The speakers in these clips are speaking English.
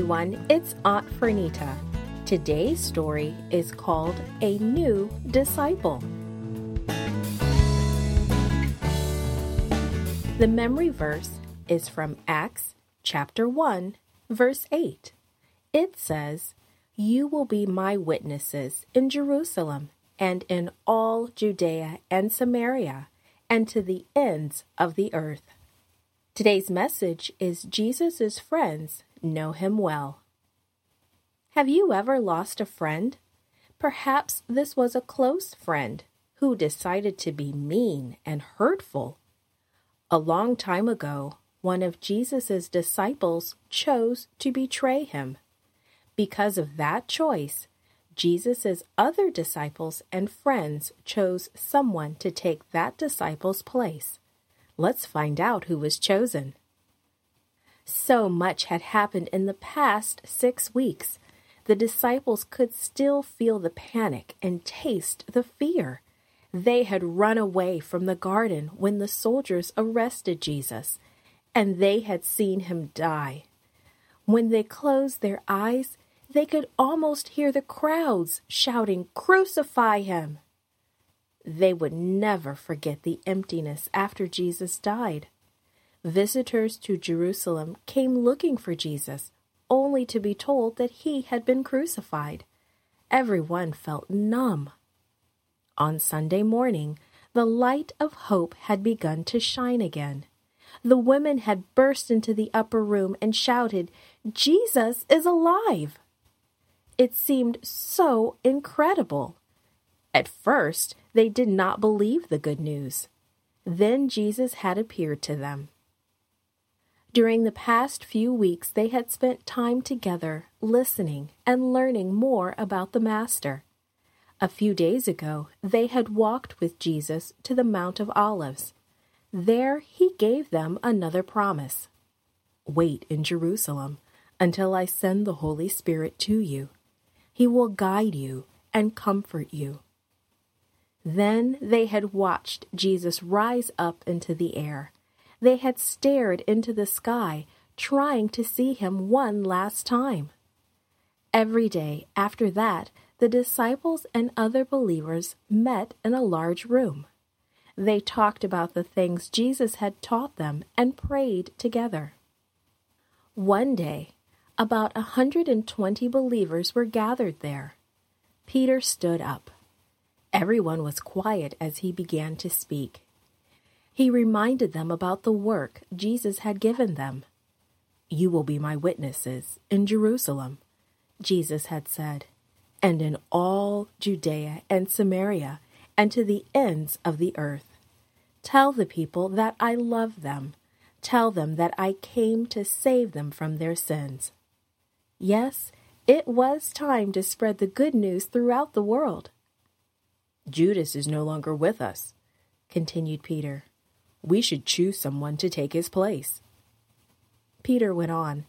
everyone, it's Aunt Fernita. Today's story is called A New Disciple. The memory verse is from Acts chapter 1, verse 8. It says, You will be my witnesses in Jerusalem and in all Judea and Samaria and to the ends of the earth. Today's message is Jesus' friends know him well. Have you ever lost a friend? Perhaps this was a close friend who decided to be mean and hurtful. A long time ago, one of Jesus' disciples chose to betray him. Because of that choice, Jesus' other disciples and friends chose someone to take that disciple's place. Let's find out who was chosen. So much had happened in the past six weeks. The disciples could still feel the panic and taste the fear. They had run away from the garden when the soldiers arrested Jesus, and they had seen him die. When they closed their eyes, they could almost hear the crowds shouting, Crucify him! They would never forget the emptiness after Jesus died. Visitors to Jerusalem came looking for Jesus, only to be told that he had been crucified. Everyone felt numb. On Sunday morning, the light of hope had begun to shine again. The women had burst into the upper room and shouted, Jesus is alive! It seemed so incredible. At first, they did not believe the good news. Then Jesus had appeared to them. During the past few weeks, they had spent time together, listening and learning more about the Master. A few days ago, they had walked with Jesus to the Mount of Olives. There, he gave them another promise Wait in Jerusalem until I send the Holy Spirit to you. He will guide you and comfort you. Then they had watched Jesus rise up into the air. They had stared into the sky, trying to see him one last time. Every day after that, the disciples and other believers met in a large room. They talked about the things Jesus had taught them and prayed together. One day, about a 120 believers were gathered there. Peter stood up. Everyone was quiet as he began to speak. He reminded them about the work Jesus had given them. You will be my witnesses in Jerusalem, Jesus had said, and in all Judea and Samaria, and to the ends of the earth. Tell the people that I love them. Tell them that I came to save them from their sins. Yes, it was time to spread the good news throughout the world. Judas is no longer with us, continued Peter. We should choose someone to take his place. Peter went on.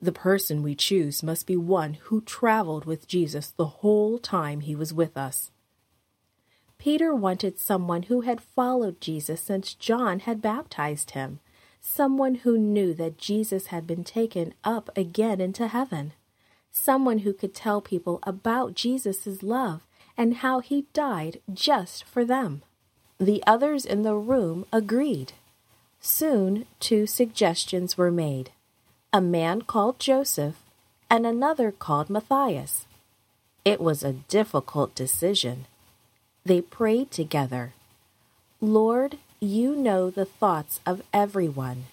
The person we choose must be one who traveled with Jesus the whole time he was with us. Peter wanted someone who had followed Jesus since John had baptized him someone who knew that Jesus had been taken up again into heaven, someone who could tell people about Jesus' love and how he died just for them. The others in the room agreed. Soon, two suggestions were made a man called Joseph and another called Matthias. It was a difficult decision. They prayed together. Lord, you know the thoughts of everyone.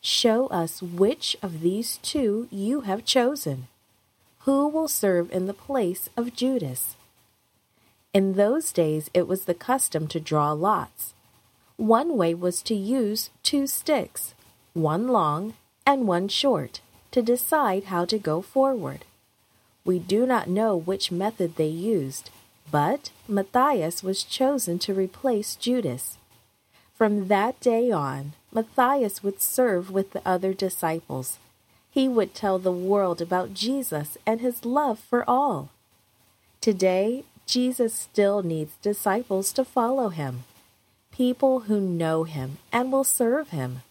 Show us which of these two you have chosen. Who will serve in the place of Judas? In those days, it was the custom to draw lots. One way was to use two sticks, one long and one short, to decide how to go forward. We do not know which method they used, but Matthias was chosen to replace Judas. From that day on, Matthias would serve with the other disciples. He would tell the world about Jesus and his love for all. Today, Jesus still needs disciples to follow him, people who know him and will serve him,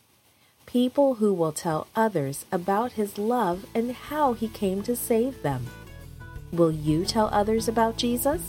people who will tell others about his love and how he came to save them. Will you tell others about Jesus?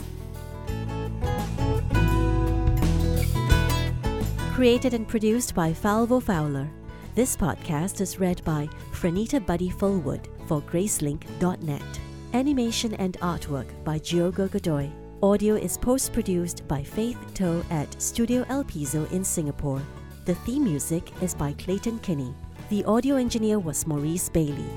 Created and produced by Falvo Fowler. This podcast is read by Franita Buddy Fullwood for Gracelink.net. Animation and artwork by Diogo Godoy. Audio is post produced by Faith Toh at Studio El Piso in Singapore. The theme music is by Clayton Kinney. The audio engineer was Maurice Bailey.